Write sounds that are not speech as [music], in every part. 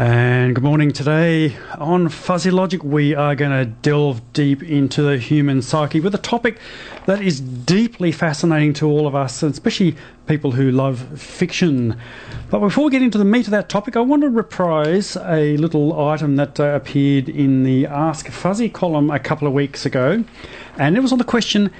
And good morning. Today on Fuzzy Logic, we are going to delve deep into the human psyche with a topic that is deeply fascinating to all of us, especially people who love fiction. But before we get into the meat of that topic, I want to reprise a little item that uh, appeared in the Ask Fuzzy column a couple of weeks ago. And it was on the question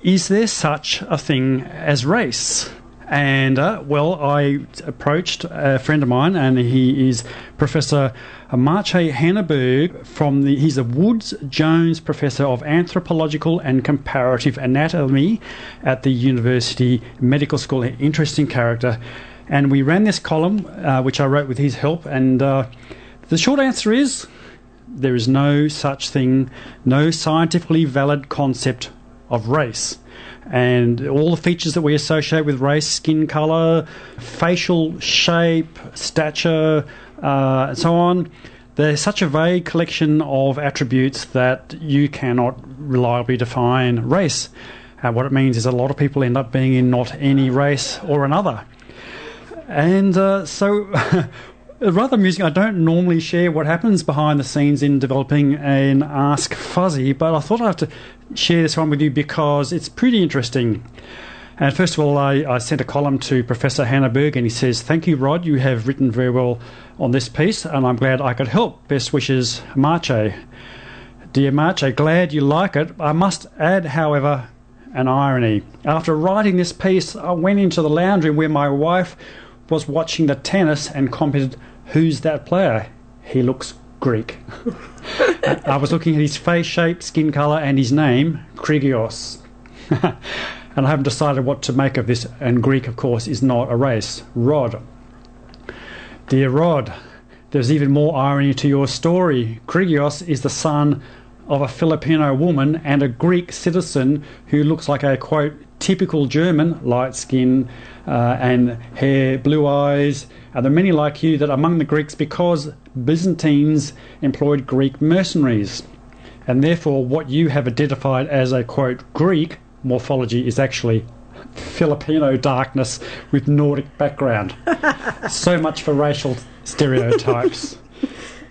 Is there such a thing as race? And uh, well, I approached a friend of mine, and he is Professor Maciej Henneberg from the. He's a Woods Jones Professor of Anthropological and Comparative Anatomy at the University Medical School. An Interesting character. And we ran this column, uh, which I wrote with his help. And uh, the short answer is there is no such thing, no scientifically valid concept of race and all the features that we associate with race, skin color, facial shape, stature, uh, and so on. They're such a vague collection of attributes that you cannot reliably define race. Uh, what it means is a lot of people end up being in not any race or another. And uh, so [laughs] Uh, rather amusing. I don't normally share what happens behind the scenes in developing an Ask Fuzzy, but I thought I'd have to share this one with you because it's pretty interesting. And first of all, I, I sent a column to Professor Henneberg, and he says, Thank you, Rod. You have written very well on this piece, and I'm glad I could help. Best wishes, Maciej. Dear Maciej, glad you like it. I must add, however, an irony. After writing this piece, I went into the lounge room where my wife was watching the tennis and commented, Who's that player? He looks Greek. [laughs] I was looking at his face shape, skin colour, and his name, Kyrgios. [laughs] and I haven't decided what to make of this, and Greek, of course, is not a race. Rod. Dear Rod, there's even more irony to your story. Kyrgios is the son of a Filipino woman and a Greek citizen who looks like a quote typical German, light skin uh, and hair, blue eyes. Are there many like you that among the Greeks because Byzantines employed Greek mercenaries? And therefore, what you have identified as a quote Greek morphology is actually [laughs] Filipino darkness with Nordic background. [laughs] so much for racial stereotypes.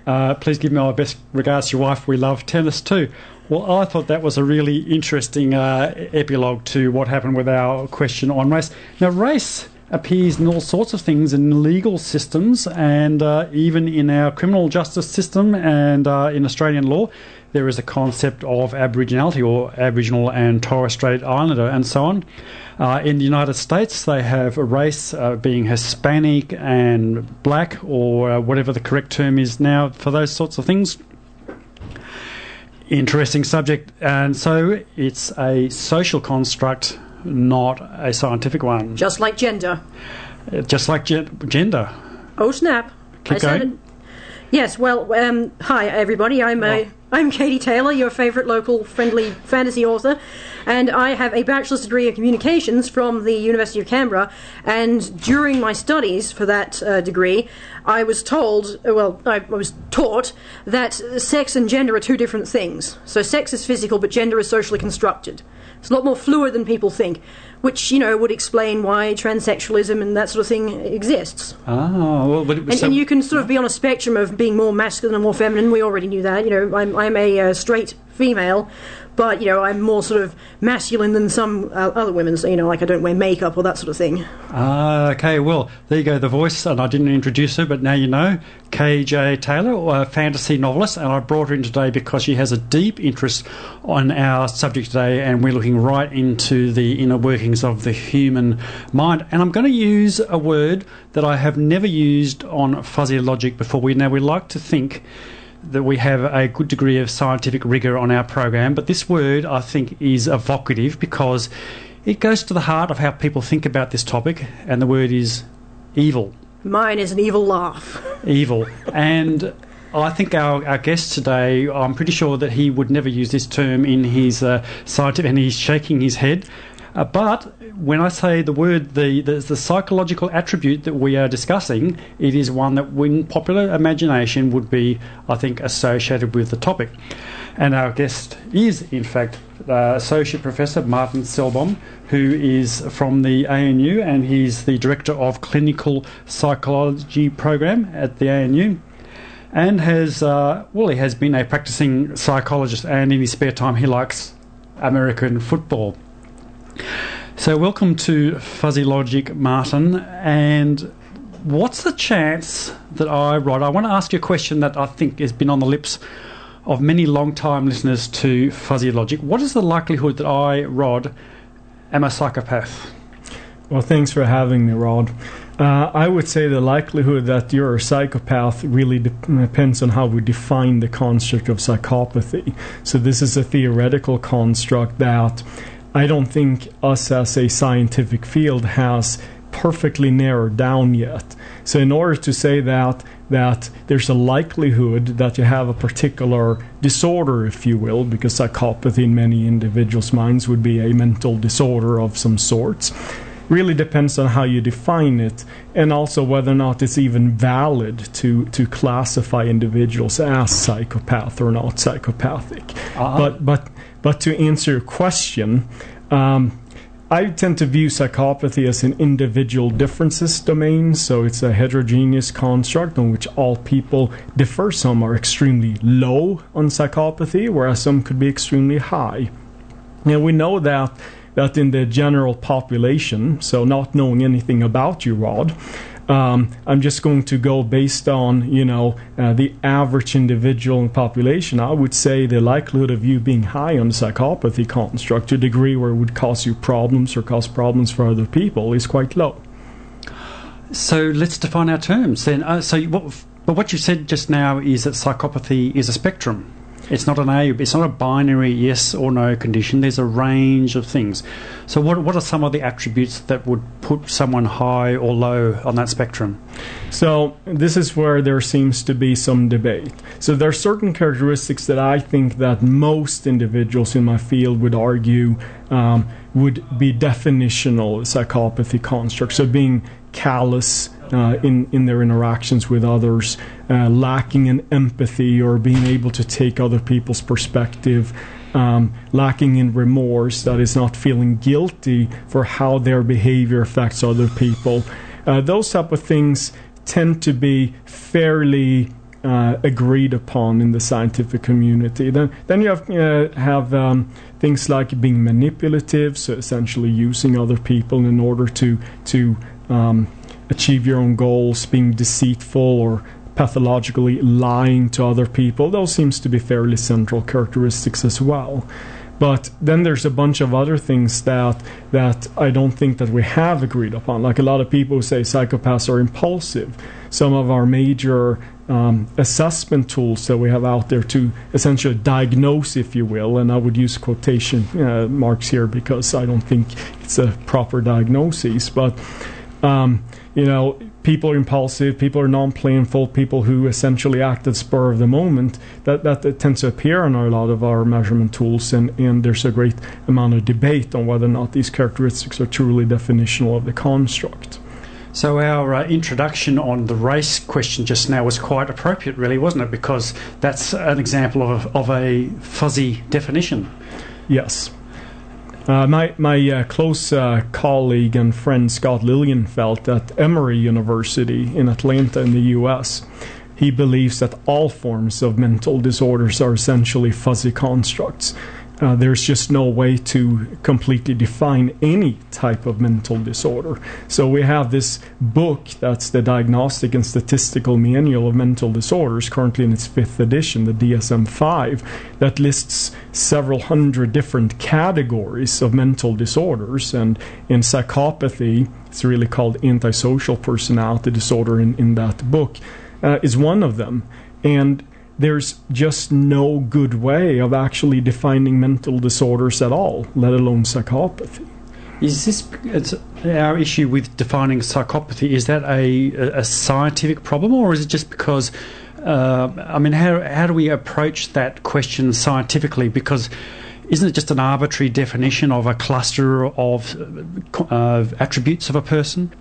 Uh, please give my best regards to your wife. We love tennis too. Well, I thought that was a really interesting uh, epilogue to what happened with our question on race. Now, race appears in all sorts of things in legal systems and uh, even in our criminal justice system and uh, in Australian law. There is a concept of Aboriginality or Aboriginal and Torres Strait Islander and so on. Uh, in the United States, they have a race uh, being Hispanic and black, or uh, whatever the correct term is now for those sorts of things interesting subject. And so it's a social construct, not a scientific one. Just like gender. Uh, Just like ge- gender. Oh snap! Keep I said going. it. Yes. Well, um, hi everybody. I'm uh, I'm Katie Taylor, your favourite local friendly fantasy author, and I have a bachelor's degree in communications from the University of Canberra. And during my studies for that uh, degree, I was told, uh, well, I, I was taught that sex and gender are two different things. So sex is physical, but gender is socially constructed. It's a lot more fluid than people think, which you know would explain why transsexualism and that sort of thing exists. Ah, well, but it was And, so- and you can sort of be on a spectrum of being more masculine and more feminine. We already knew that. You know, I'm, I'm a uh, straight female, but you know, I'm more sort of masculine than some uh, other women. So you know, like I don't wear makeup or that sort of thing. Ah, okay. Well, there you go. The voice, and I didn't introduce her, but now you know. KJ Taylor, a fantasy novelist, and I brought her in today because she has a deep interest on our subject today, and we're looking right into the inner workings of the human mind. And I'm going to use a word that I have never used on fuzzy logic before. We now we like to think that we have a good degree of scientific rigor on our program, but this word I think is evocative because it goes to the heart of how people think about this topic, and the word is evil. Mine is an evil laugh. [laughs] Evil. And I think our, our guest today, I'm pretty sure that he would never use this term in his uh, scientific, and he's shaking his head. Uh, but when I say the word, the, the the psychological attribute that we are discussing, it is one that, in popular imagination, would be, I think, associated with the topic. And our guest is, in fact, uh, Associate Professor Martin Sellbom, who is from the ANU and he's the Director of Clinical Psychology Program at the ANU. and has, uh, well, he has been a practicing psychologist, and in his spare time, he likes American football. So, welcome to Fuzzy Logic, Martin. And what's the chance that I, Rod, I want to ask you a question that I think has been on the lips of many long-time listeners to Fuzzy Logic. What is the likelihood that I, Rod, am a psychopath? Well, thanks for having me, Rod. Uh, I would say the likelihood that you're a psychopath really de- depends on how we define the construct of psychopathy. So, this is a theoretical construct that I don't think us as a scientific field has perfectly narrowed down yet. So, in order to say that, that there's a likelihood that you have a particular disorder, if you will, because psychopathy in many individuals' minds would be a mental disorder of some sorts really depends on how you define it and also whether or not it's even valid to to classify individuals as psychopath or not psychopathic uh-huh. but but but to answer your question um, I tend to view psychopathy as an individual differences domain, so it's a heterogeneous construct on which all people differ. Some are extremely low on psychopathy, whereas some could be extremely high. And we know that that in the general population, so not knowing anything about you, Rod, um, I'm just going to go based on you know uh, the average individual in population. I would say the likelihood of you being high on the psychopathy construct to a degree where it would cause you problems or cause problems for other people is quite low. So let's define our terms then. Uh, so, what, but what you said just now is that psychopathy is a spectrum. It's not an A. It's not a binary yes or no condition. There's a range of things. So, what what are some of the attributes that would put someone high or low on that spectrum? So, this is where there seems to be some debate. So, there are certain characteristics that I think that most individuals in my field would argue um, would be definitional psychopathy constructs. So, being callous uh, in in their interactions with others, uh, lacking in empathy or being able to take other people's perspective. Um, lacking in remorse, that is not feeling guilty for how their behavior affects other people. Uh, those type of things tend to be fairly uh, agreed upon in the scientific community. Then, then you have uh, have um, things like being manipulative, so essentially using other people in order to to um, achieve your own goals, being deceitful or pathologically lying to other people. Those seems to be fairly central characteristics as well. But then there's a bunch of other things that that I don't think that we have agreed upon. Like a lot of people say psychopaths are impulsive. Some of our major um, assessment tools that we have out there to essentially diagnose, if you will, and I would use quotation uh, marks here because I don't think it's a proper diagnosis, but um, you know, people are impulsive, people are non-planful, people who essentially act at spur of the moment. That, that, that tends to appear on a lot of our measurement tools, and, and there's a great amount of debate on whether or not these characteristics are truly definitional of the construct. So our uh, introduction on the race question just now was quite appropriate, really, wasn't it? Because that's an example of, of a fuzzy definition. Yes. Uh, my my uh, close uh, colleague and friend Scott Lilienfeld at Emory University in Atlanta in the U.S. He believes that all forms of mental disorders are essentially fuzzy constructs, uh, there's just no way to completely define any type of mental disorder. So we have this book that's the Diagnostic and Statistical Manual of Mental Disorders, currently in its fifth edition, the DSM 5, that lists several hundred different categories of mental disorders. And in psychopathy, it's really called antisocial personality disorder in, in that book, uh, is one of them. And there's just no good way of actually defining mental disorders at all, let alone psychopathy. Is this our issue with defining psychopathy? Is that a, a scientific problem, or is it just because? Uh, I mean, how how do we approach that question scientifically? Because isn't it just an arbitrary definition of a cluster of uh, attributes of a person?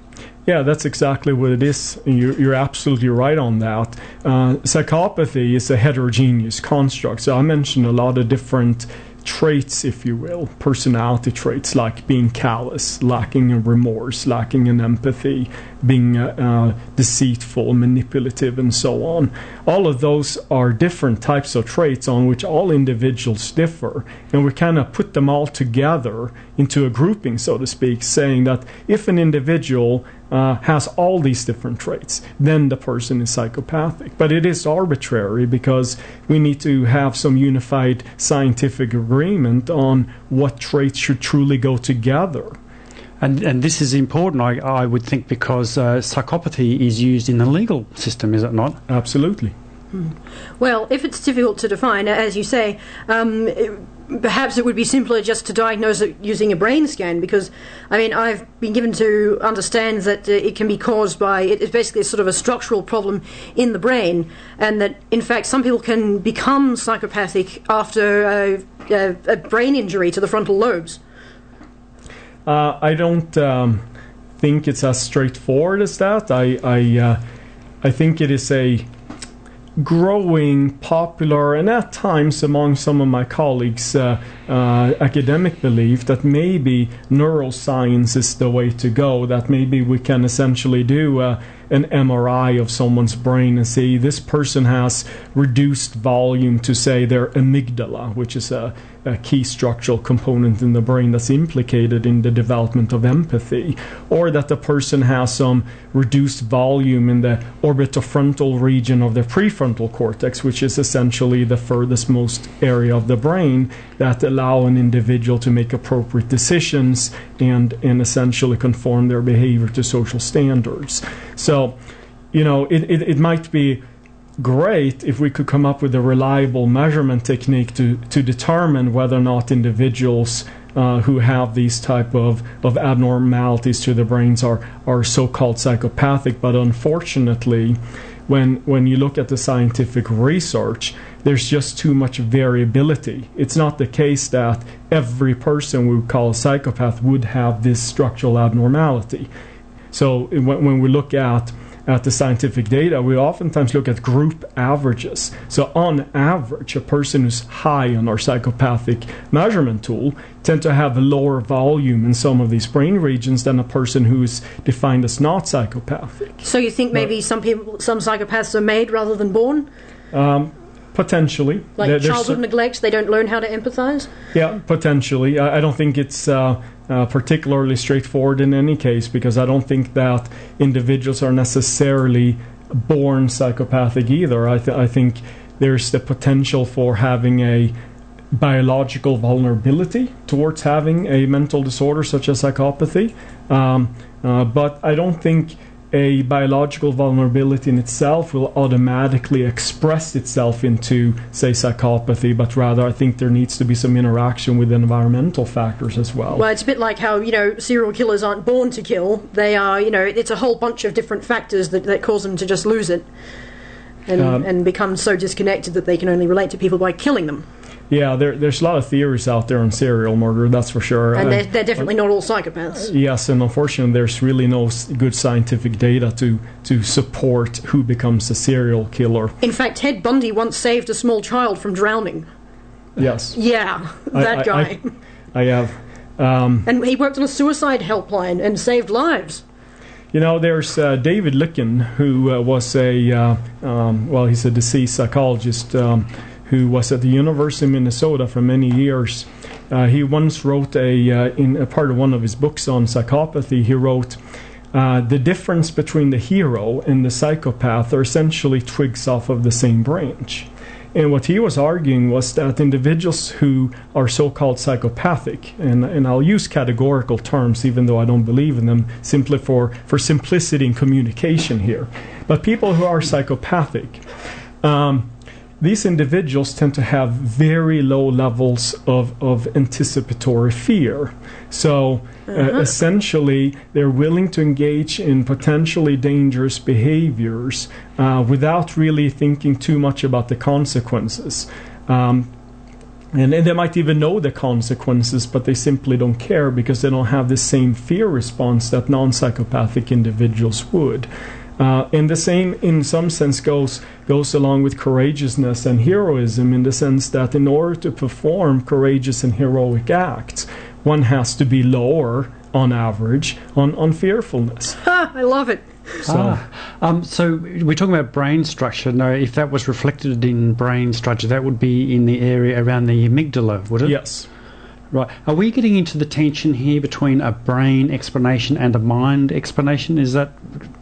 Yeah, that's exactly what it is. You're, you're absolutely right on that. Uh, psychopathy is a heterogeneous construct. So I mentioned a lot of different traits, if you will, personality traits like being callous, lacking in remorse, lacking in empathy, being uh, uh, deceitful, manipulative, and so on. All of those are different types of traits on which all individuals differ, and we kind of put them all together into a grouping, so to speak, saying that if an individual uh, has all these different traits, then the person is psychopathic. But it is arbitrary because we need to have some unified scientific agreement on what traits should truly go together. And, and this is important, I, I would think, because uh, psychopathy is used in the legal system, is it not? Absolutely. Well, if it's difficult to define, as you say, um, it, perhaps it would be simpler just to diagnose it using a brain scan because, I mean, I've been given to understand that uh, it can be caused by, it's basically sort of a structural problem in the brain, and that in fact some people can become psychopathic after a, a, a brain injury to the frontal lobes. Uh, I don't um, think it's as straightforward as that. I I, uh, I think it is a growing popular and at times among some of my colleagues uh, uh, academic belief that maybe neuroscience is the way to go that maybe we can essentially do uh, an MRI of someone's brain and see this person has reduced volume to say their amygdala which is a a key structural component in the brain that's implicated in the development of empathy, or that the person has some reduced volume in the orbitofrontal region of the prefrontal cortex, which is essentially the furthest most area of the brain that allow an individual to make appropriate decisions and, and essentially conform their behavior to social standards. So, you know, it, it, it might be great if we could come up with a reliable measurement technique to, to determine whether or not individuals uh, who have these type of, of abnormalities to their brains are, are so-called psychopathic. But unfortunately, when when you look at the scientific research, there's just too much variability. It's not the case that every person we would call a psychopath would have this structural abnormality. So when, when we look at at the scientific data, we oftentimes look at group averages. So, on average, a person who's high on our psychopathic measurement tool tend to have a lower volume in some of these brain regions than a person who's defined as not psychopathic. So, you think maybe but, some people, some psychopaths are made rather than born? Um, Potentially, like there, childhood neglect, they don't learn how to empathize. Yeah, potentially. I, I don't think it's uh, uh, particularly straightforward in any case because I don't think that individuals are necessarily born psychopathic either. I, th- I think there's the potential for having a biological vulnerability towards having a mental disorder such as psychopathy, um, uh, but I don't think a biological vulnerability in itself will automatically express itself into, say, psychopathy, but rather I think there needs to be some interaction with environmental factors as well. Well, it's a bit like how, you know, serial killers aren't born to kill. They are, you know, it's a whole bunch of different factors that, that cause them to just lose it and, um, and become so disconnected that they can only relate to people by killing them. Yeah, there, there's a lot of theories out there on serial murder, that's for sure. And they're, they're definitely not all psychopaths. Yes, and unfortunately, there's really no good scientific data to, to support who becomes a serial killer. In fact, Ted Bundy once saved a small child from drowning. Yes. Yeah, that I, guy. I, I have. Um, and he worked on a suicide helpline and saved lives. You know, there's uh, David Lykken, who uh, was a, uh, um, well, he's a deceased psychologist. Um, who was at the University of Minnesota for many years. Uh, he once wrote a uh, in a part of one of his books on psychopathy. He wrote. Uh, the difference between the hero and the psychopath are essentially twigs off of the same branch. And what he was arguing was that individuals who are so called psychopathic, and, and I'll use categorical terms even though I don't believe in them, simply for, for simplicity in communication here, but people who are psychopathic um, these individuals tend to have very low levels of, of anticipatory fear. So uh, uh-huh. essentially, they're willing to engage in potentially dangerous behaviors uh, without really thinking too much about the consequences. Um, and, and, they might even know the consequences, but they simply don't care because they don't have the same fear response that non psychopathic individuals would. Uh, and the same, in some sense, goes goes along with courageousness and heroism, in the sense that in order to perform courageous and heroic acts, one has to be lower on average on, on fearfulness. Ha! [laughs] I love it. So, Ah, um, so we're talking about brain structure. No, if that was reflected in brain structure, that would be in the area around the amygdala, would it? yes. Right. Are we getting into the tension here between a brain explanation and a mind explanation? Is that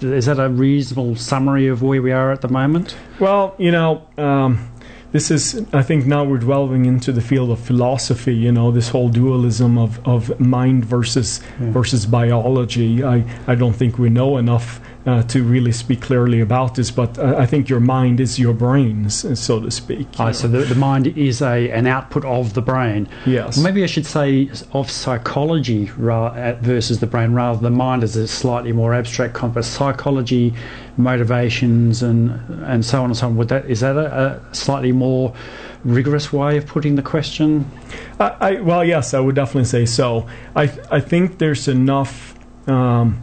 is that a reasonable summary of where we are at the moment? Well, you know, um, this is, I think now we're delving into the field of philosophy, you know, this whole dualism of, of mind versus Yeah. versus biology. I, I don't think we know enough uh, to really speak clearly about this, but I, I think your mind is your brain, so to speak. Ah, so the, the mind is a an output of the brain. Yes. Maybe I should say of psychology ra- uh, versus the brain, rather the mind is a slightly more abstract concept. Psychology, motivations, and and so on and so on. Would that is that a, a slightly more rigorous way of putting the question? I, I, well, yes, I would definitely say so. I, I think there's enough um,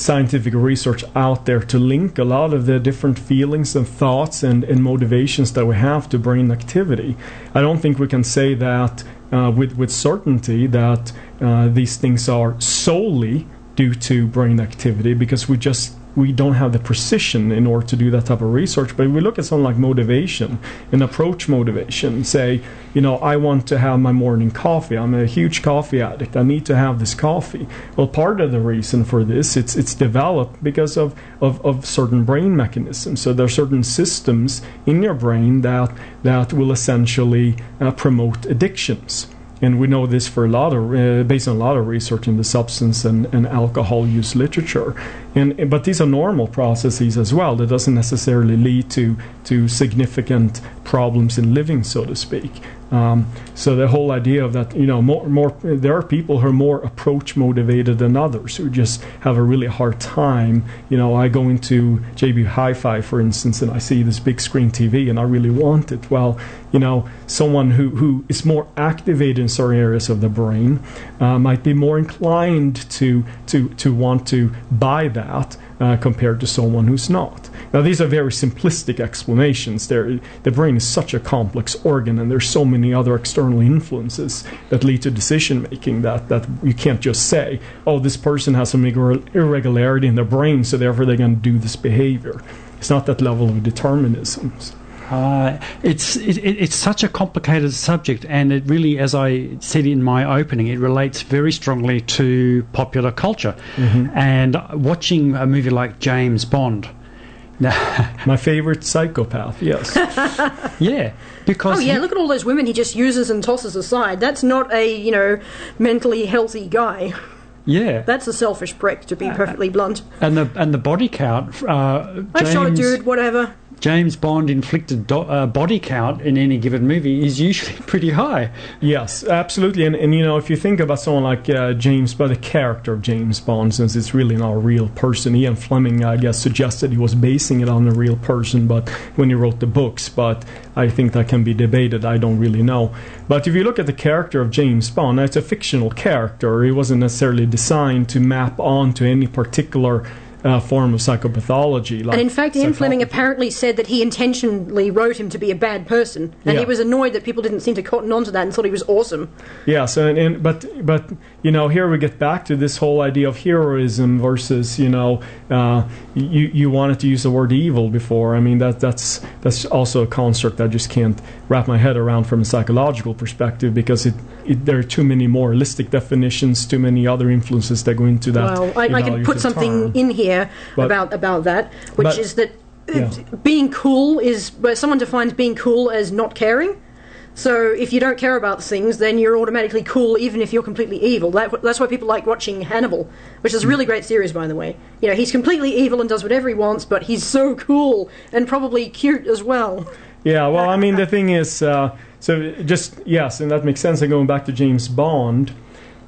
scientific research out there to link a lot of the different feelings and thoughts and, and motivations that we have to brain activity. I don't think we can say that uh, with, with certainty that uh, these things are solely due to brain activity because we just we don't have the precision in order to do that type of research. But we look at something like motivation and approach motivation, say, you know, I want to have my morning coffee. I'm a huge coffee addict. I need to have this coffee. Well, part of the reason for this, it's it's developed because of, of, of certain brain mechanisms. So there are certain systems in your brain that that will essentially uh, promote addictions and we know this for a lot of uh, based on a lot of research in the substance and, and alcohol use literature and but these are normal processes as well. That doesn't necessarily lead to to significant problems in living so to speak. Um, so the whole idea of that you know more more there are people who are more approach motivated than others who just have a really hard time. You know I go into JB Hi-Fi for instance and I see this big screen TV and I really want it. Well you know someone who, who is more activated in certain areas of the brain uh, might be more inclined to to to want to buy that uh, compared to someone who's not. Now these are very simplistic explanations. There, the brain is such a complex organ, and there's so many other external influences that lead to decision making that that you can't just say, oh, this person has some irre- irregularity in their brain, so therefore they're going to do this behavior. It's not that level of determinism. Uh, it's it, it- it's such a complicated subject, and it really, as I said in my opening, it relates very strongly to popular culture. And watching a movie like James Bond, now, [laughs] My favorite psychopath, yes. [laughs] yeah, because Oh yeah, he- look at all those women he just uses and tosses aside. That's not a you know mentally healthy guy. yeah, That's a selfish prick, to be perfectly blunt. and the and the body count. Uh, I shot a dude, whatever. James Bond inflicted do, uh, body count in any given movie is usually [laughs] pretty high. Yes, absolutely. And, and you know, if you think about someone like uh, James, but the character of James Bond, since it's really not a real person, Ian Fleming, I guess, suggested he was basing it on a real person, but when he wrote the books, but I think that can be debated. I don't really know. But if you look at the character of James Bond, it's a fictional character. He wasn't necessarily designed to map onto any particular uh, form of psychopathology. Like And in fact, Ian Fleming apparently said that he intentionally wrote him to be a bad person, and Yeah. he was annoyed that people didn't seem to cotton on to that and thought he was awesome. Yeah, so and, and but but you know here we get back to this whole idea of heroism versus you know uh, you you wanted to use the word evil before. I mean that that's that's also a construct I just can't wrap my head around from a psychological perspective because it, it there are too many moralistic definitions, too many other influences that go into that. well, I, I can put something term. in here But- about about that, which but- is that uh, Yeah. being cool is where someone defines being cool as not caring. So if you don't care about things, then you're automatically cool, even if you're completely evil. That, that's why people like watching Hannibal, which is a really great series, by the way. You know, he's completely evil and does whatever he wants, but he's so cool and probably cute as well. Yeah, well, I mean, the thing is, uh, so just yes, and that makes sense. And going back to James Bond,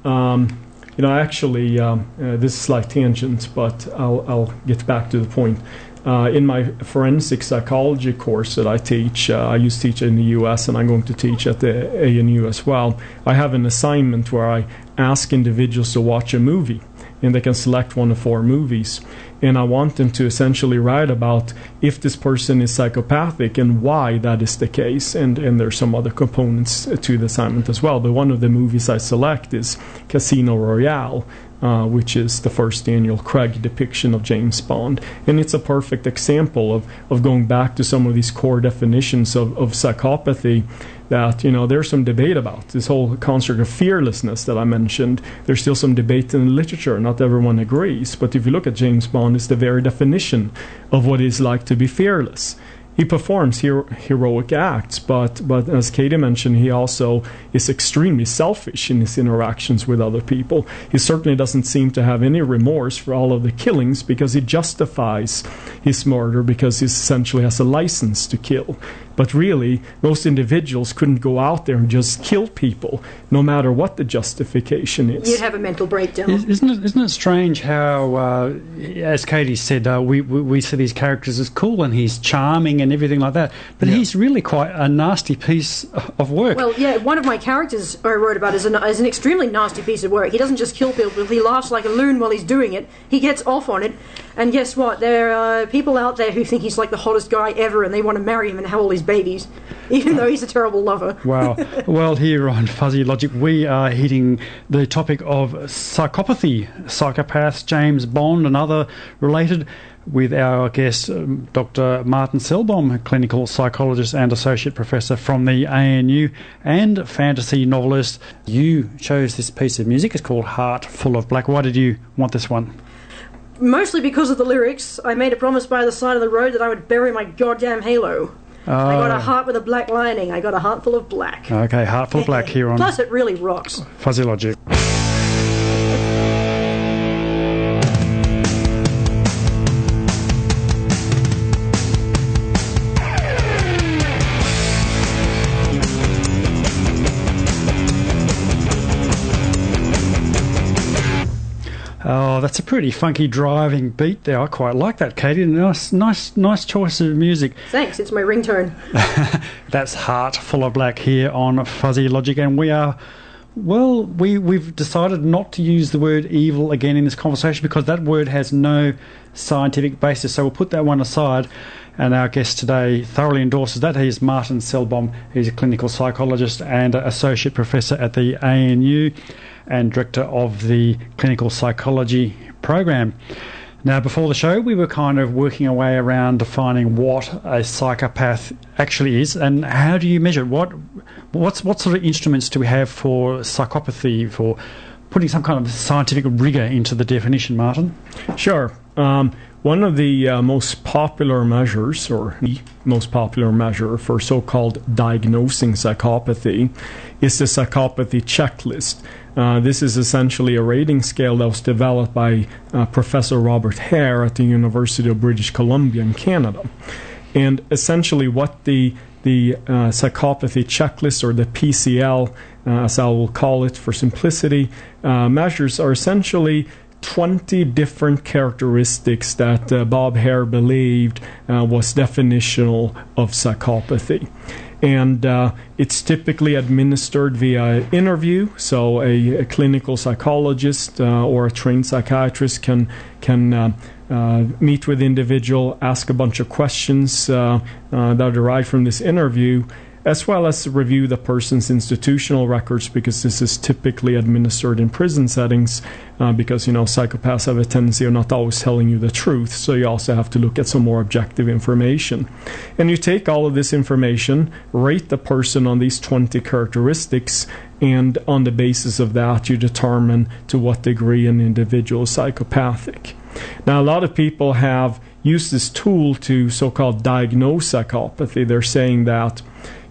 um, you know, actually, um, uh, this is slight tangent, but I'll, I'll get back to the point. Uh, in my forensic psychology course that I teach, uh, I used to teach in the U.S. and I'm going to teach at the ANU as well. I have an assignment where I ask individuals to watch a movie and they can select one of four movies. And I want them to essentially write about if this person is psychopathic and why that is the case. And, and there's some other components to the assignment as well. But one of the movies I select is Casino Royale, uh, which is the first Daniel Craig depiction of James Bond. And it's a perfect example of, of going back to some of these core definitions of, of psychopathy that, you know, there's some debate about. This whole concept of fearlessness that I mentioned, there's still some debate in the literature. Not everyone agrees. But if you look at James Bond, it's the very definition of what it's like to be fearless he performs hero- heroic acts, but but as Katie mentioned, he also is extremely selfish in his interactions with other people. He certainly doesn't seem to have any remorse for all of the killings because he justifies his murder because he essentially has a license to kill. But really, most individuals couldn't go out there and just kill people, no matter what the justification is. You'd have a mental breakdown. Isn't it, isn't it strange how, uh, as Katie said, uh, we, we, we see these characters as cool and he's charming and everything like that, but yeah. he's really quite a nasty piece of work. Well, yeah, one of my characters I wrote about is an, is an extremely nasty piece of work. He doesn't just kill people, he laughs like a loon while he's doing it. He gets off on it, and guess what? There are people out there who think he's like the hottest guy ever and they want to marry him and have all these babies, [laughs] even though he's a terrible lover. Wow. [laughs] well, here on Fuzzy Logic, we are hitting the topic of psychopathy, psychopaths, James Bond, and other related with our guest, um, Dr. Martin Sellbom, clinical psychologist and associate professor from the ANU and fantasy novelist. You chose this piece of music. It's called Heart Full of Black. Why did you want this one? Mostly because of the lyrics, I made a promise by the side of the road that I would bury my goddamn halo. I got a ah. heart with a black lining. I got a heart full of black. Okay, heart full of black here on. Plus, it really rocks. Fuzzy Logic. That's a pretty funky driving beat there. I quite like that, Katie. Nice, nice, nice choice of music. Thanks. It's my ringtone. [laughs] that's Heart Full of Black here on Fuzzy Logic, and we are. Well, we we've decided not to use the word evil again in this conversation because that word has no scientific basis. So we'll put that one aside. And our guest today thoroughly endorses that. He's Martin Sellbom. He's a clinical psychologist and associate professor at the ANU and director of the clinical psychology program. Now, before the show, we were kind of working our way around defining what a psychopath actually is, and how do you measure what what's what sort of instruments do we have for psychopathy for putting some kind of scientific rigor into the definition, Martin? Sure. Um, one of the uh, most popular measures, or the most popular measure for so called diagnosing psychopathy, is the psychopathy checklist. Uh, this is essentially a rating scale that was developed by uh, Professor Robert Hare at the University of British Columbia in Canada. And essentially, what the the uh, psychopathy checklist, or the PCL, uh, as I will call it for simplicity, uh, measures are essentially 20 different characteristics that Bob Hare believed was definitional of psychopathy. And uh, it's typically administered via interview, so a, a clinical psychologist uh, or a trained psychiatrist can can uh, uh, meet with the individual, ask a bunch of questions that are derived from this interview, as well as review the person's institutional records because this is typically administered in prison settings uh, because you know psychopaths have a tendency of not always telling you the truth so you also have to look at some more objective information. And you take all of this information rate the person on these 20 characteristics and on the basis of that you determine to what degree an individual is psychopathic. Now a lot of people have used this tool to so-called diagnose psychopathy. They're saying that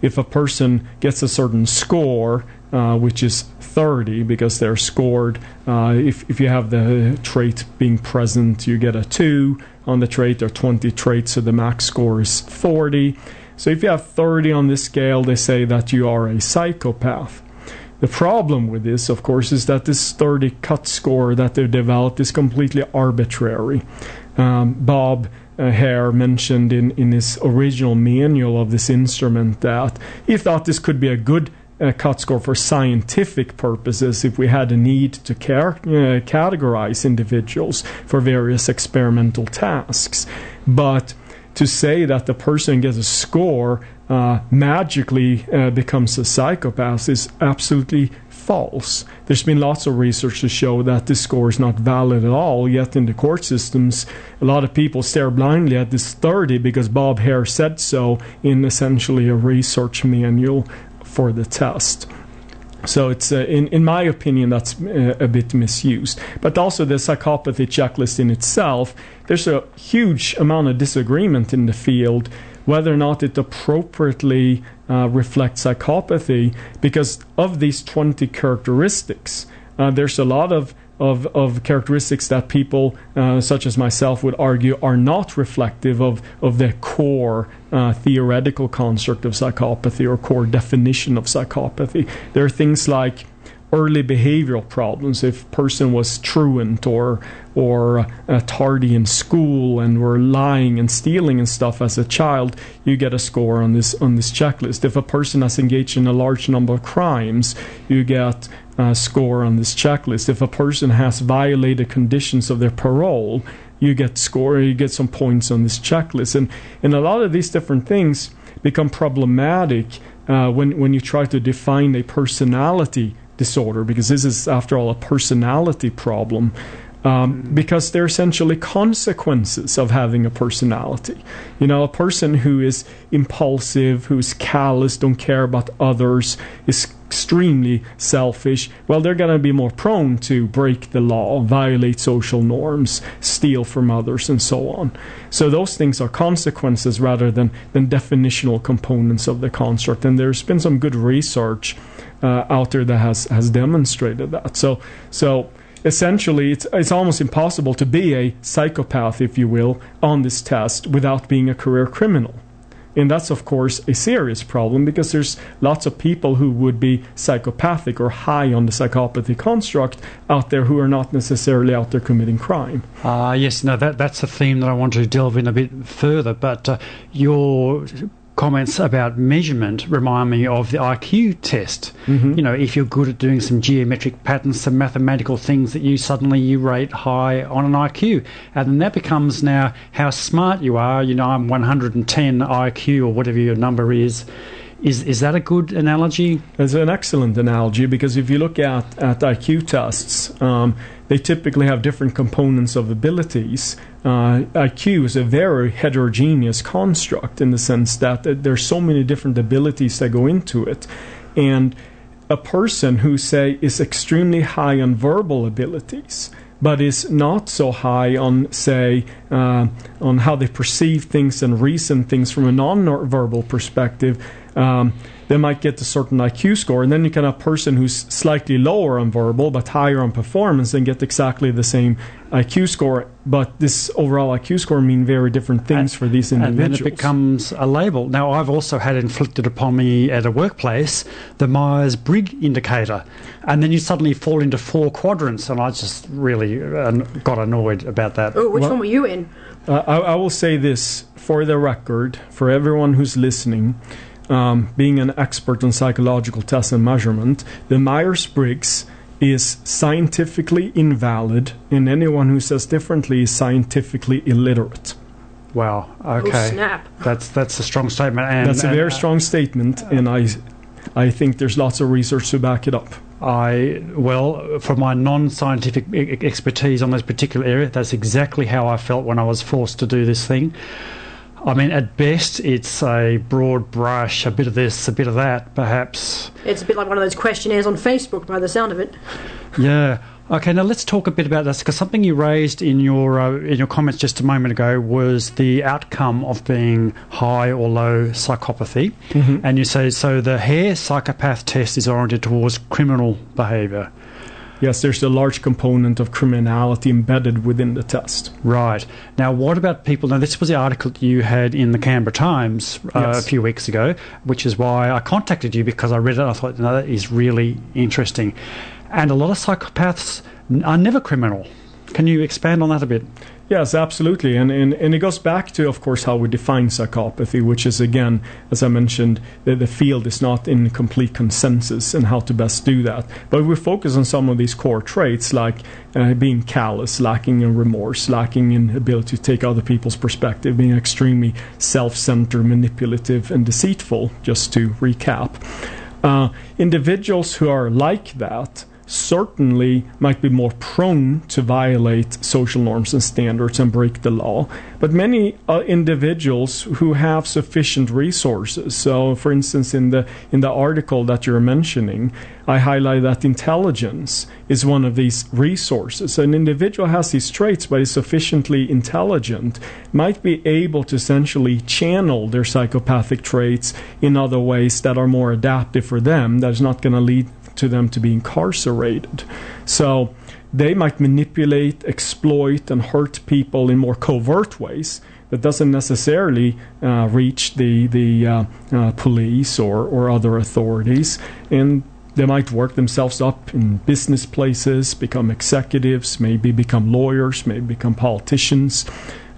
if a person gets a certain score, uh, which is 30 because they're scored. Uh, if, if you have the trait being present, you get a 2 on the trait. Are 20 traits, so the max score is 40. So if you have 30 on this scale, they say that you are a psychopath. The problem with this, of course, is that this 30 cut score that they've developed is completely arbitrary. Um, Bob uh, Hare mentioned in, in his original manual of this instrument that he thought this could be a good a CUT score for scientific purposes if we had a need to uh, categorize individuals for various experimental tasks. But to say that the person gets a score uh, magically uh, becomes a psychopath is absolutely false. There's been lots of research to show that this score is not valid at all, yet in the court systems, a lot of people stare blindly at this 30 because Bob Hare said so in essentially a research manual for the test. So it's, uh, in in my opinion, that's uh, a bit misused. But also the psychopathy checklist in itself, there's a huge amount of disagreement in the field whether or not it appropriately uh, reflects psychopathy because of these 20 characteristics. Uh, there's a lot of of, of characteristics that people, uh, such as myself, would argue are not reflective of, of the core uh, theoretical construct of psychopathy or core definition of psychopathy. There are things like early behavioral problems. If person was truant or or uh, tardy in school and were lying and stealing and stuff as a child you get a score on this on this checklist. If a person has engaged in a large number of crimes you get a score on this checklist. If a person has violated conditions of their parole you get score you get some points on this checklist. And and a lot of these different things become problematic uh, when when you try to define a personality disorder because this is, after all, a personality problem. Um, because they're essentially consequences of having a personality. You know, a person who is impulsive, who's callous, don't care about others, is extremely selfish, well, they're going to be more prone to break the law, violate social norms, steal from others, and so on. So those things are consequences rather than, than definitional components of the construct. And there's been some good research uh, out there that has has demonstrated that. So so essentially it's it's almost impossible to be a psychopath, if you will, on this test without being a career criminal. And that's, of course, a serious problem because there's lots of people who would be psychopathic or high on the psychopathy construct out there who are not necessarily out there committing crime. Uh, yes, no, that, that's a theme that I want to delve in a bit further. But uh, your comments about measurement remind me of the IQ test. Mm-hmm. You know, if you're good at doing some geometric patterns, some mathematical things that you suddenly you rate high on an IQ, and then that becomes now how smart you are. You know, I'm 110 IQ or whatever your number is. Is is that a good analogy? It's an excellent analogy because if you look at, at IQ tests, um, they typically have different components of abilities. Uh, IQ is a very heterogeneous construct in the sense that there's so many different abilities that go into it, and a person who say is extremely high on verbal abilities but is not so high on, say, uh, on how they perceive things and reason things from a non-verbal perspective. Um, they might get a certain IQ score, and then you can have a person who's slightly lower on verbal but higher on performance and get exactly the same IQ score. But this overall IQ score mean very different things and, for these individuals. And then it becomes a label. Now, I've also had inflicted upon me at a workplace the Myers Briggs indicator, and then you suddenly fall into four quadrants, and I just really uh, got annoyed about that. Oh, which well, one were you in? Uh, I, I will say this for the record, for everyone who's listening um, being an expert on psychological tests and measurement, the Myers Briggs is scientifically invalid, and anyone who says differently is scientifically illiterate. Wow. Okay. Oh, snap. That's that's a strong statement. And, that's a very uh, strong statement, and I, I think there's lots of research to back it up. I well, for my non-scientific expertise on this particular area, that's exactly how I felt when I was forced to do this thing. I mean, at best, it's a broad brush, a bit of this, a bit of that, perhaps. It's a bit like one of those questionnaires on Facebook, by the sound of it. Yeah. Okay. Now let's talk a bit about this because something you raised in your uh, in your comments just a moment ago was the outcome of being high or low psychopathy, mm-hmm. and you say so. The Hare psychopath test is oriented towards criminal behaviour yes, there's a large component of criminality embedded within the test. Right. Now, what about people? Now, this was the article that you had in the Canberra Times uh, yes. a few weeks ago, which is why I contacted you because I read it and I thought, no, that is really interesting. And a lot of psychopaths are never criminal. Can you expand on that a bit? Yes, absolutely. And, and, and it goes back to, of course, how we define psychopathy, which is, again, as I mentioned, the, the field is not in complete consensus and how to best do that. But we focus on some of these core traits like uh, being callous, lacking in remorse, lacking in ability to take other people's perspective, being extremely self centered, manipulative, and deceitful, just to recap. Uh, individuals who are like that certainly might be more prone to violate social norms and standards and break the law. But many uh, individuals who have sufficient resources, so for instance, in the in the article that you're mentioning, I highlight that intelligence is one of these resources. So an individual has these traits, but is sufficiently intelligent, might be able to essentially channel their psychopathic traits in other ways that are more adaptive for them. That is not going to lead to them to be incarcerated. So they might manipulate, exploit, and hurt people in more covert ways that doesn't necessarily uh, reach the the uh, uh, police or, or other authorities, and they might work themselves up in business places, become executives, maybe become lawyers, maybe become politicians,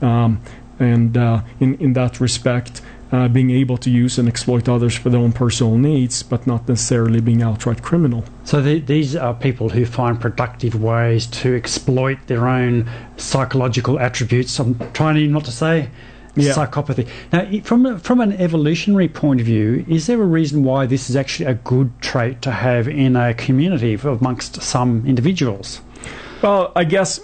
um, and uh, in in that respect, uh, being able to use and exploit others for their own personal needs, but not necessarily being outright criminal. So the, these are people who find productive ways to exploit their own psychological attributes. I'm trying not to say yeah. psychopathy. Now, from from an evolutionary point of view, is there a reason why this is actually a good trait to have in a community amongst some individuals? Well, I guess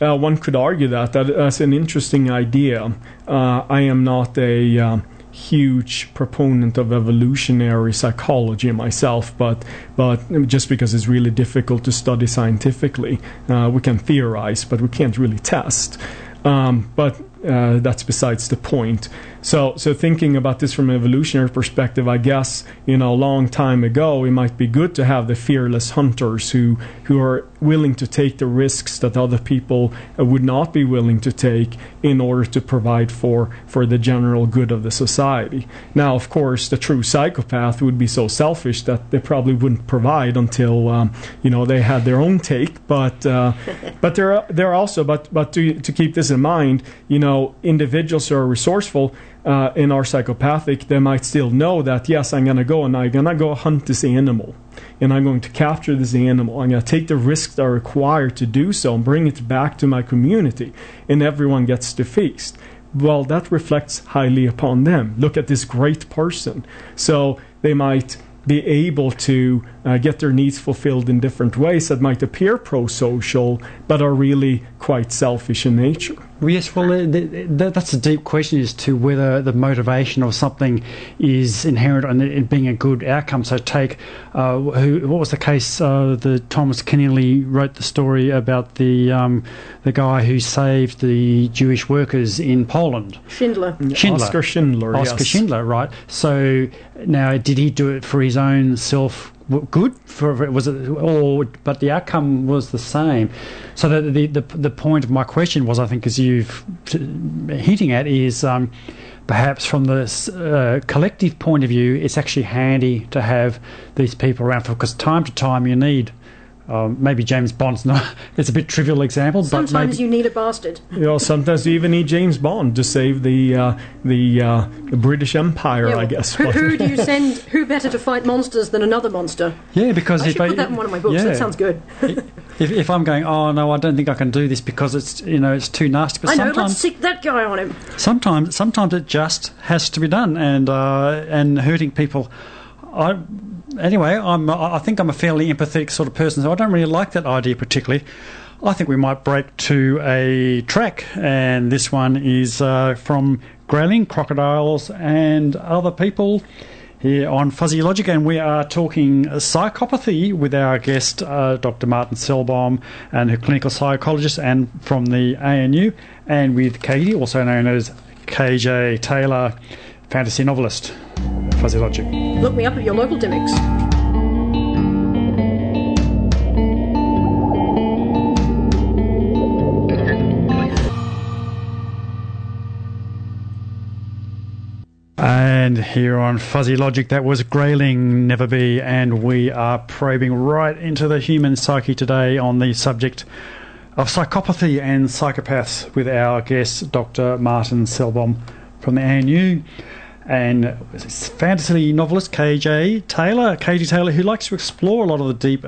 uh, one could argue that, that that's an interesting idea. Uh, I am not a uh, huge proponent of evolutionary psychology myself, but but just because it's really difficult to study scientifically, uh, we can theorize, but we can't really test. Um, but uh, that's besides the point. So, so thinking about this from an evolutionary perspective, I guess you know, a long time ago, it might be good to have the fearless hunters who who are willing to take the risks that other people uh, would not be willing to take in order to provide for for the general good of the society. Now, of course, the true psychopath would be so selfish that they probably wouldn't provide until um, you know they had their own take. But uh, [laughs] but there are, there are also but but to to keep this in mind, you know, individuals who are resourceful uh, in our psychopathic, they might still know that yes, I'm to go and I'm to go hunt this animal, and I'm going to capture this animal. I'm to take the risks that are required to do so and bring it back to my community, and everyone gets to feast. Well, that reflects highly upon them. Look at this great person. So they might be able to uh, get their needs fulfilled in different ways that might appear pro social but are really quite selfish in nature. Yes, well, that's a deep question as to whether the motivation of something is inherent in it being a good outcome. So, take uh, who, what was the case? Uh, the Thomas Keneally wrote the story about the um, the guy who saved the Jewish workers in Poland. Schindler. Schindler. Oskar Schindler. Oskar yes. Schindler. Right. So now, did he do it for his own self? Good for was it or but the outcome was the same. So the the the, the point of my question was i think as you've hinting at is um, perhaps from the uh, collective point of view it's actually handy to have these people around because time to time you need um, maybe James Bond's not. [laughs] It's a bit trivial example, sometimes but sometimes you need a bastard. [laughs] You know, sometimes you even need James Bond to save the uh, the, uh, the, British Empire. Yeah, well, I guess. Who, who, do you [laughs] send? Who better to fight monsters than another monster? Yeah, because I if should I, put that in one of my books. Yeah. That sounds good. if, if, I'm going, oh no, I don't think I can do this because it's you know it's too nasty. But I know. Let's sic that guy on him. Sometimes, sometimes it just has to be done, and uh, and hurting people. I anyway, I'm, I think I'm a fairly empathetic sort of person, so I don't really like that idea particularly. I think we might break to a track, and this one is uh, from Grayling, Crocodiles, and other people here on Fuzzy Logic, and we are talking psychopathy with our guest, uh, Dr. Martin Sellbom, and her clinical psychologist, and from the ANU, and with Katie, also known as KJ Taylor, fantasy novelist. Fuzzy Logic. Look me up at your local Dymocks. And here on Fuzzy Logic, that was Grayling Never Be, and we are probing right into the human psyche today on the subject of psychopathy and psychopaths with our guest, Dr. Martin Sellbom from the ANU, and fantasy novelist KJ Taylor, Katie Taylor, who likes to explore a lot of the deep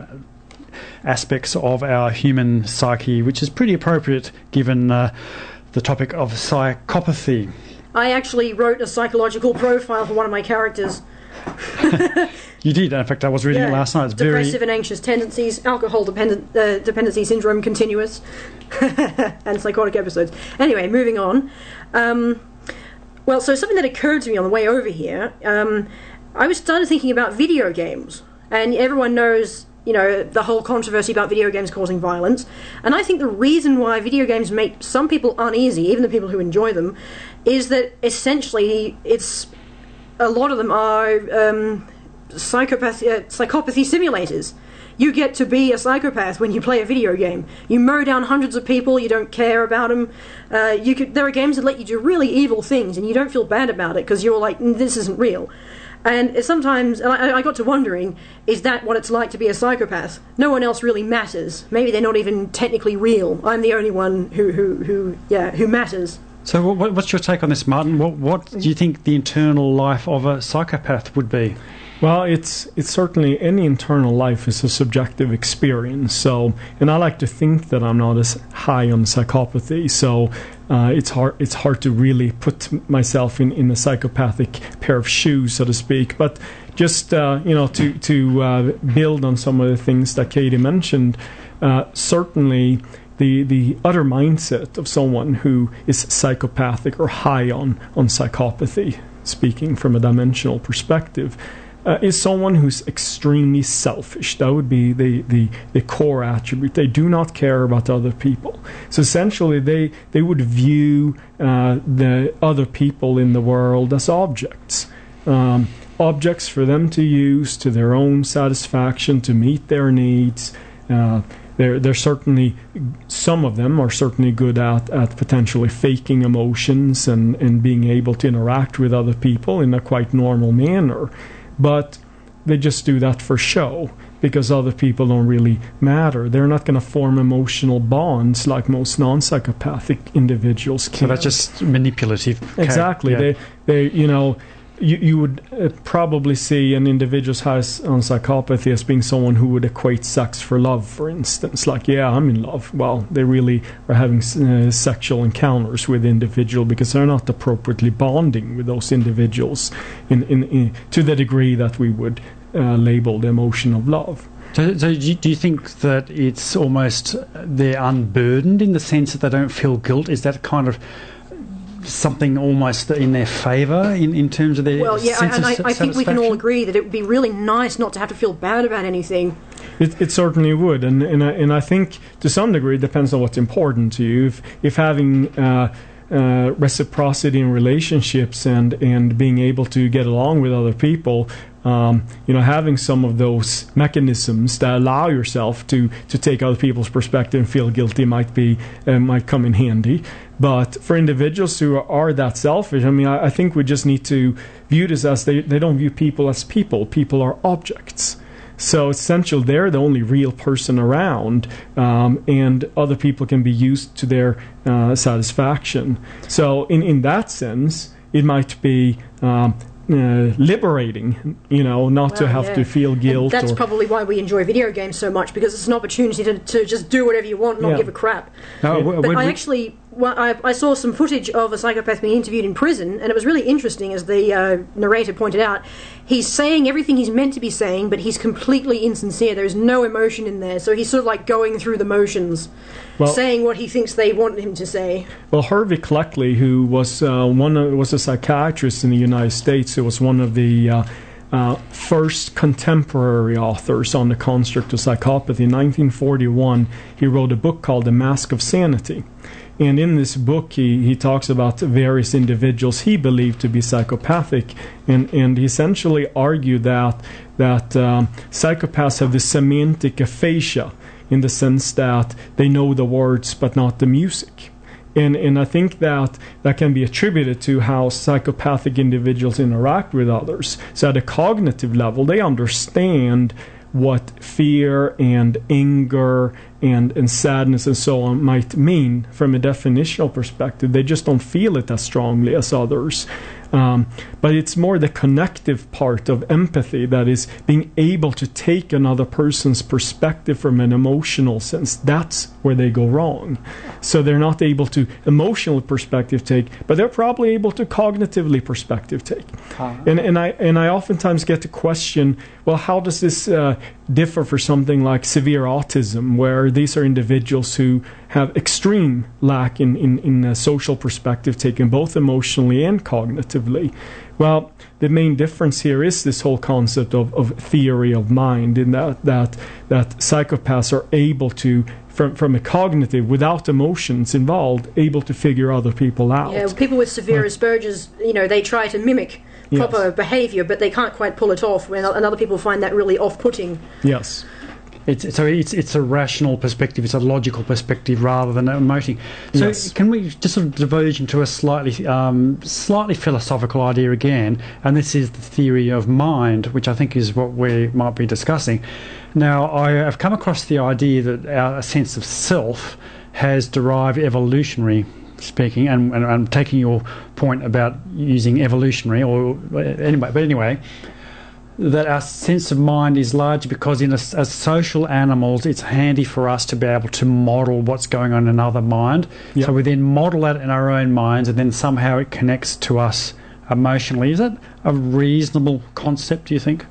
aspects of our human psyche, which is pretty appropriate given uh, the topic of psychopathy. I actually wrote a psychological profile for one of my characters. [laughs] you did. In fact, I was reading Yeah. it last night. It's very Depressive very. and anxious tendencies, alcohol dependent uh, dependency syndrome continuous, [laughs] and psychotic episodes. Anyway, moving on. Um, well, so something that occurred to me on the way over here, um, I was started thinking about video games, and everyone knows, you know, the whole controversy about video games causing violence. And I think the reason why video games make some people uneasy, even the people who enjoy them, is that essentially it's a lot of them are um, uh, psychopathy simulators. You get to be a psychopath when you play a video game. You mow down hundreds of people. You don't care about them. Uh, you could, there are games that let you do really evil things, and you don't feel bad about it because you're like, "Mm, this isn't real. And sometimes, and I, I got to wondering, is that what it's like to be a psychopath? No one else really matters. Maybe they're not even technically real. I'm the only one who, who, who yeah, who matters. So, what, what's your take on this, Martin? What, what do you think the internal life of a psychopath would be? Well, it's it's certainly any internal life is a subjective experience. So, and I like to think that I'm not as high on psychopathy. So, uh, it's hard it's hard to really put myself in, in a psychopathic pair of shoes, so to speak. But just uh, you know, to to uh, build on some of the things that Katie mentioned, uh, certainly. The, the utter mindset of someone who is psychopathic or high on, on psychopathy, speaking from a dimensional perspective, uh, is someone who's extremely selfish. That would be the, the, the core attribute. They do not care about other people. So essentially, they, they would view uh, the other people in the world as objects. Um, objects for them to use to their own satisfaction, to meet their needs. Uh, they're, they're certainly, some of them are certainly good at, at potentially faking emotions and, and being able to interact with other people in a quite normal manner but they just do that for show because other people don't really matter. They're not going to form emotional bonds like most non-psychopathic individuals can. So that's just manipulative. Okay, exactly. yeah. They, they, you know, you, you would uh, probably see an individual's has on psychopathy as being someone who would equate sex for love, for instance. Like, yeah, I'm in love. Well, they really are having uh, sexual encounters with the individual because they're not appropriately bonding with those individuals in, in, in to the degree that we would uh, label the emotion of love. So, so do, you, do you think that it's almost they're unburdened in the sense that they don't feel guilt? Is that kind of something almost in their favour in, in terms of their Well, yeah, sense and of I, I think we can all agree that it would be really nice not to have to feel bad about anything. It, it certainly would, and and I, and I think to some degree it depends on what's important to you. If if having uh, uh, reciprocity in relationships and and being able to get along with other people, um, you know, having some of those mechanisms that allow yourself to to take other people's perspective and feel guilty might be uh, might come in handy. But for individuals who are that selfish, I mean, I, I think we just need to view this as they, they don't view people as people. People are objects. So essentially, they're the only real person around, um, and other people can be used to their uh, satisfaction. So, in, in that sense, it might be um, uh, liberating, you know, not to have yeah. to feel And guilt. that's or, probably why we enjoy video games so much because it's an opportunity to, to just do whatever you want, and not Yeah. give a crap. No, Yeah. w- But when I we- actually, well, I, I saw some footage of a psychopath being interviewed in prison, and it was really interesting, as the uh, narrator pointed out. He's saying everything he's meant to be saying, but he's completely insincere. There's no emotion in there, so he's sort of like going through the motions, Well- saying what he thinks they want him to say. Well, Harvey Cleckley, who was uh, one of, was a psychiatrist in the United States, who was one of the uh, uh, first contemporary authors on the construct of psychopathy. In 1941, he wrote a book called The Mask of Sanity. And in this book, he, he talks about various individuals he believed to be psychopathic, and, and essentially argued that that um, psychopaths have the semantic aphasia in the sense that they know the words but not the music. And, and I think that that can be attributed to how psychopathic individuals interact with others. So, at a cognitive level, they understand what fear and anger and, and sadness and so on might mean from a definitional perspective. They just don't feel it as strongly as others. Um, but it's more the connective part of empathy that is being able to take another person's perspective from an emotional sense. That's where they go wrong. So they're not able to emotional perspective take, but they're probably able to cognitively perspective take. Uh-huh. And, and I and I oftentimes get the question, well, how does this uh, differ for something like severe autism, where these are individuals who have extreme lack in, in, in a social perspective taken both emotionally and cognitively. Well, the main difference here is this whole concept of, of theory of mind, in that, that that psychopaths are able to from from a cognitive without emotions involved, able to figure other people out. Yeah, people with severe Asperger's, you know, they try to mimic proper yes. behavior, but they can't quite pull it off. And other people find that really off-putting. Yes. It's, so it's it's a rational perspective, it's a logical perspective rather than emoting. So yes. can we just sort of diverge into a slightly um, slightly philosophical idea again? And this is the theory of mind, which I think is what we might be discussing. Now, I have come across the idea that our sense of self has derived evolutionary speaking, and, and I'm taking your point about using evolutionary, or anyway, but anyway, that our sense of mind is large because in a, as social animals it's handy for us to be able to model what's going on in another mind. Yep. so we then model that in our own minds and then somehow it connects to us emotionally. Is that a reasonable concept do you think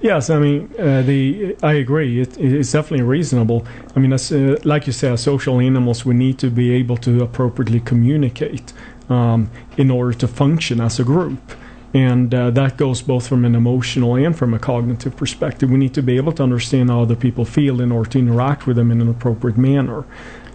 Yes, I mean uh, the I agree. It, it's definitely reasonable. I mean, as, uh, like you say, as social animals, we need to be able to appropriately communicate um, in order to function as a group and uh, that goes both from an emotional and from a cognitive perspective. We need to be able to understand how other people feel in order to interact with them in an appropriate manner.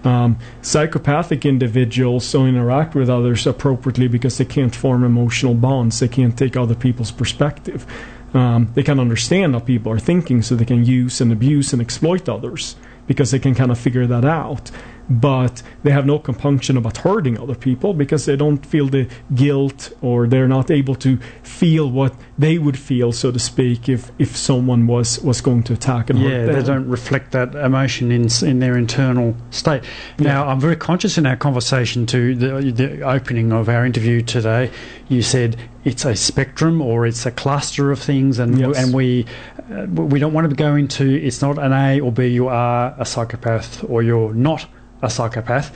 Um, psychopathic individuals don't interact with others appropriately because they can't form emotional bonds. They can't take other people's perspective. Um, they can understand how people are thinking, so they can use and abuse and exploit others because they can kind of figure that out but they have no compunction about hurting other people because they don't feel the guilt or they're not able to feel what they would feel, so to speak, if, if someone was, was going to attack and yeah, hurt them. they don't reflect that emotion in in their internal state. Now, yeah. I'm very conscious in our conversation to the, the opening of our interview today. You said it's a spectrum or it's a cluster of things, and yes. and we uh, we don't want to go into it's not an A or B. You are a psychopath or you're not a psychopath.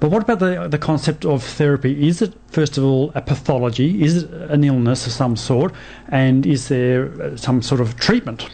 But what about the the concept of therapy? Is it first of all a pathology? Is it an illness of some sort? And is there some sort of treatment?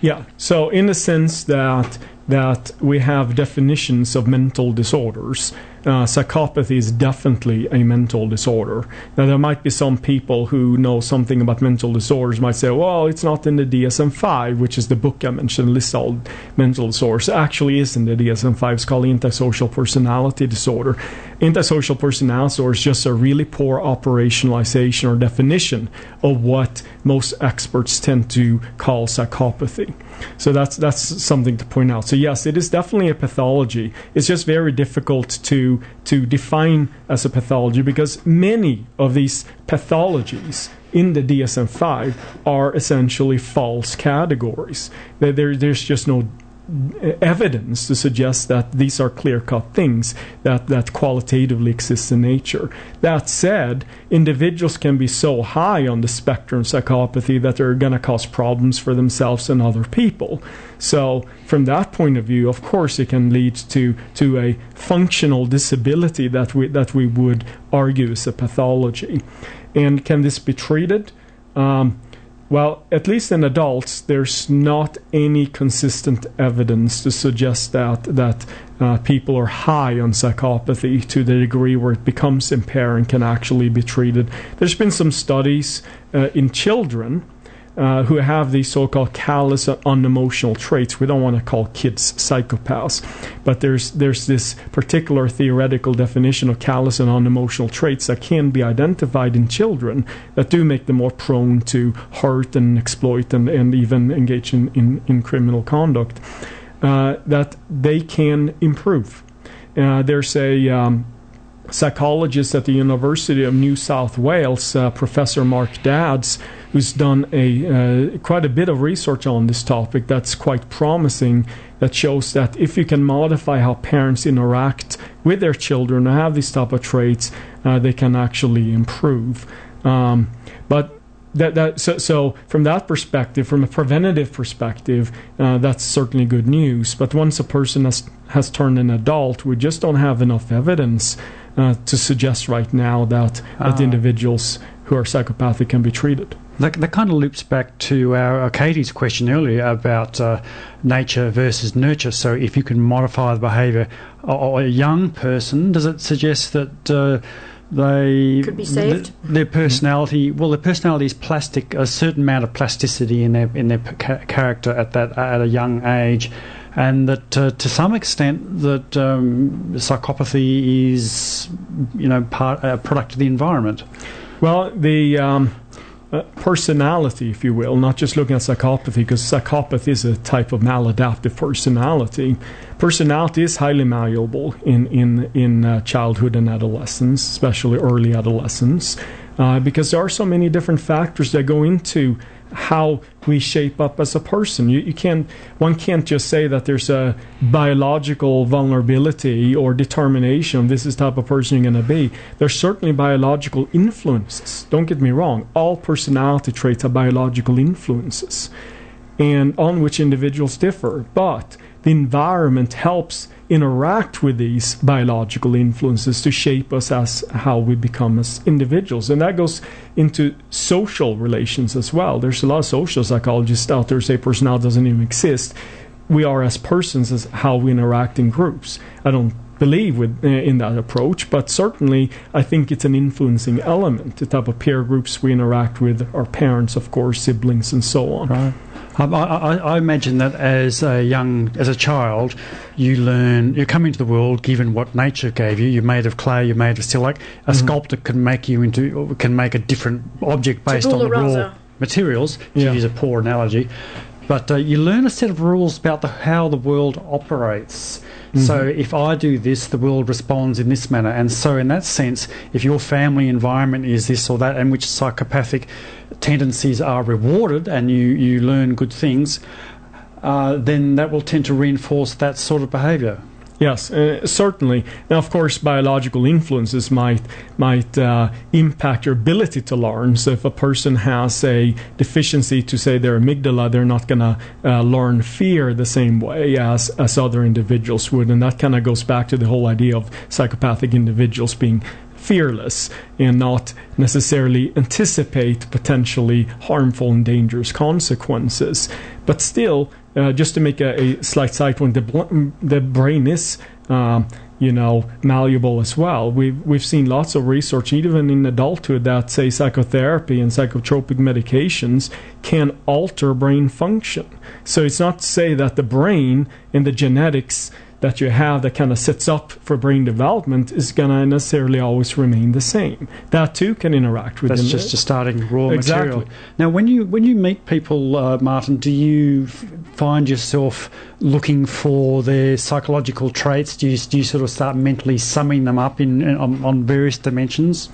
Yeah. So in the sense that that we have definitions of mental disorders uh, psychopathy is definitely a mental disorder. Now, there might be some people who know something about mental disorders might say, well, it's not in the DSM 5, which is the book I mentioned, lists all mental disorders. It actually is in the DSM 5. It's called antisocial personality disorder. Antisocial personality disorder is just a really poor operationalization or definition of what most experts tend to call psychopathy. So that's that's something to point out. So yes, it is definitely a pathology. It's just very difficult to to define as a pathology because many of these pathologies in the DSM-5 are essentially false categories. There, there's just no evidence to suggest that these are clear cut things that, that qualitatively exist in nature. That said, individuals can be so high on the spectrum psychopathy that they're going to cause problems for themselves and other people. So, from that point of view, of course, it can lead to, to a functional disability that we, that we would argue is a pathology. And can this be treated? Um, well, at least in adults, there's not any consistent evidence to suggest that that uh, people are high on psychopathy to the degree where it becomes impaired and can actually be treated. There's been some studies uh, in children uh, who have these so-called callous and unemotional traits. We don't want to call kids psychopaths, but there's there's this particular theoretical definition of callous and unemotional traits that can be identified in children that do make them more prone to hurt and exploit and, and even engage in, in, in criminal conduct. Uh, that they can improve. Uh, there's a um, psychologist at the University of New South Wales, uh, Professor Mark Dadds, who's done a uh, quite a bit of research on this topic that's quite promising. That shows that if you can modify how parents interact with their children and have these type of traits, uh, they can actually improve. Um, but that, that so, so from that perspective, from a preventative perspective, uh, that's certainly good news. But once a person has has turned an adult, we just don't have enough evidence uh, to suggest right now that that Ah. individuals who are psychopathic can be treated. That, that kind of loops back to our, our Katie's question earlier about uh, nature versus nurture. So, if you can modify the behaviour of of a young person, does it suggest that uh, they Could be saved? th- their personality? Well, their personality is plastic. A certain amount of plasticity in their in their p- ca- character at that at a young age. And that, uh, to some extent, that um, psychopathy is, you know, part a product of the environment. Well, the um, uh, personality, if you will, not just looking at psychopathy, because psychopathy is a type of maladaptive personality. Personality is highly malleable in in in uh, childhood and adolescence, especially early adolescence, uh, because there are so many different factors that go into how we shape up as a person. You, you can't one can't just say that there's a biological vulnerability or determination. This is the type of person you're going to be. There's certainly biological influences. Don't get me wrong. All personality traits are biological influences, and on which individuals differ. But the environment helps interact with these biological influences to shape us as how we become as individuals. And that goes into social relations as well. There's a lot of social psychologists out there say personality doesn't even exist. We are as persons as how we interact in groups. I don't believe with uh, in that approach but certainly i think it's an influencing element the type of peer groups we interact with our parents of course siblings and so on. Right. Um, I, I, I imagine that as a young, as a child, you learn, you come into the world given what nature gave you. You're made of clay, you're made of steel. Like a sculptor can make you into, can make a different object based on Tabula the raw rasa. materials. To Yeah. use a poor analogy, but uh, you learn a set of rules about the, how the world operates. So if I do this, the world responds in this manner. And so, in that sense, if your family environment is this or that, and which psychopathic tendencies are rewarded, and you, you learn good things, uh, then that will tend to reinforce that sort of behaviour. Yes, uh, certainly. Now, of course, biological influences might might uh, impact your ability to learn. So, if a person has a deficiency to say their amygdala, they're not going to uh, learn fear the same way as as other individuals would, and that kind of goes back to the whole idea of psychopathic individuals being fearless and not necessarily anticipate potentially harmful and dangerous consequences. But still, uh, just to make a, a slight side point, the, bl- the brain is. Um, you know, malleable as well. We've we've seen lots of research, even in adulthood, that say psychotherapy and psychotropic medications can alter brain function. So it's not to say that the brain and the genetics that you have that kind of sets up for brain development is going to necessarily always remain the same. That too can interact with That's just a starting raw Exactly. material. Now, when you when you meet people, uh, Martin, do you f- find yourself looking for their psychological traits? Do you, do you sort of start mentally summing them up in, in on, on various dimensions?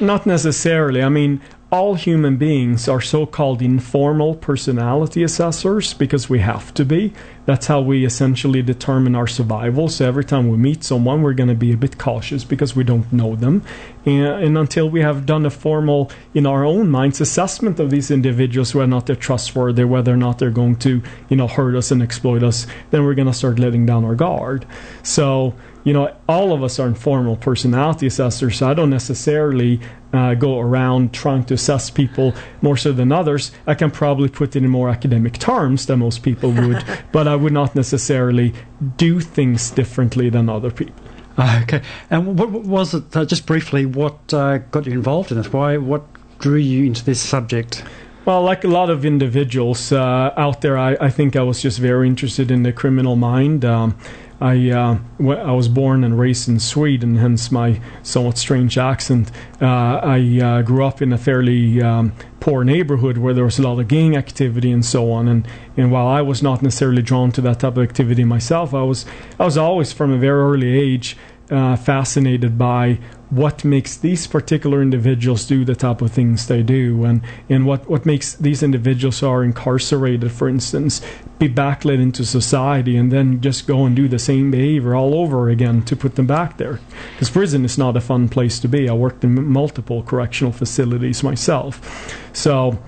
Not necessarily. I mean, all human beings are so called informal personality assessors because we have to be. That's how we essentially determine our survival. So every time we meet someone, we're going to be a bit cautious because we don't know them. And, and until we have done a formal, in our own minds, assessment of these individuals, whether or not they're trustworthy, whether or not they're going to, you know, hurt us and exploit us, then we're going to start letting down our guard. So, you know, all of us are informal personality assessors. So I don't necessarily uh, go around trying to assess people more so than others. I can probably put it in more academic terms than most people would, [laughs] but I would not necessarily do things differently than other people. Okay. And what, what was it? Uh, just briefly, what uh, got you involved in it? Why? What drew you into this subject? Well, like a lot of individuals uh, out there, I, I think I was just very interested in the criminal mind. Um, I uh, I was born and raised in Sweden, hence my somewhat strange accent. Uh, I uh, grew up in a fairly um, poor neighborhood where there was a lot of gang activity and so on. And, and while I was not necessarily drawn to that type of activity myself, I was I was always from a very early age uh, fascinated by what makes these particular individuals do the type of things they do and, and what, what makes these individuals who are incarcerated, for instance, be backlit into society and then just go and do the same behavior all over again to put them back there. Because prison is not a fun place to be. I worked in multiple correctional facilities myself. So,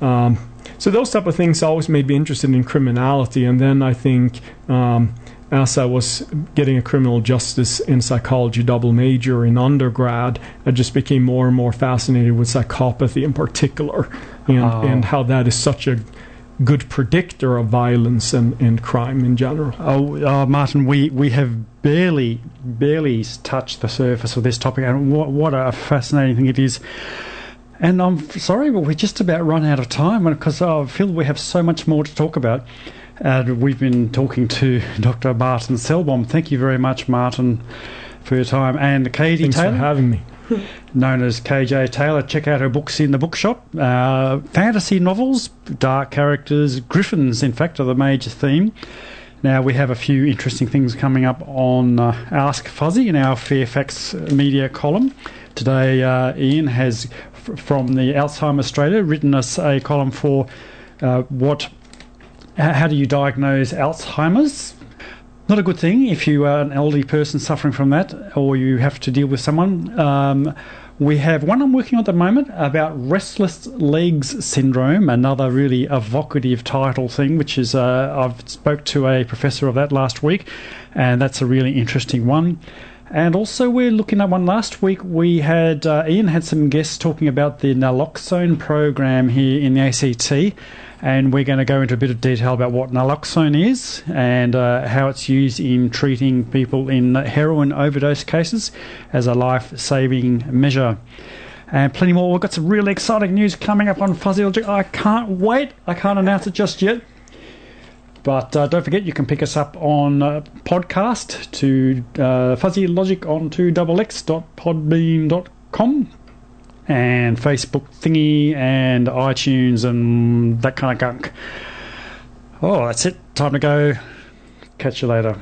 um, so those type of things always made me interested in criminality. And then I think um, as I was getting a criminal justice and psychology double major in undergrad, I just became more and more fascinated with psychopathy in particular and, oh. and how that is such a good predictor of violence and, and crime in general. Oh, uh, Martin, we, we have barely, barely touched the surface of this topic, and what, what a fascinating thing it is. And I'm sorry, but we're just about run out of time because I feel we have so much more to talk about. Uh, we've been talking to [laughs] Dr. Martin Sellbom. Thank you very much, Martin, for your time. And Katie Thanks Taylor. for having me. [laughs] known as KJ Taylor. Check out her books in the bookshop. Uh, fantasy novels, dark characters, griffins, in fact, are the major theme. Now, we have a few interesting things coming up on uh, Ask Fuzzy in our Fairfax media column. Today, uh, Ian has, f- from the Alzheimer's Australia, written us a column for uh, what how do you diagnose Alzheimer's? Not a good thing if you are an elderly person suffering from that or you have to deal with someone. Um, we have one I'm working on at the moment about restless legs syndrome, another really evocative title thing, which is uh, I've spoke to a professor of that last week, and that's a really interesting one. And also, we're looking at one last week. We had uh, Ian had some guests talking about the naloxone program here in the ACT and we're going to go into a bit of detail about what naloxone is and uh, how it's used in treating people in heroin overdose cases as a life saving measure. And plenty more. We've got some really exciting news coming up on Fuzzy Logic. I can't wait. I can't announce it just yet. But uh, don't forget, you can pick us up on uh, podcast to uh, Fuzzy Logic on to xpodbeancom and Facebook thingy and iTunes and that kind of gunk. Oh, that's it. Time to go. Catch you later.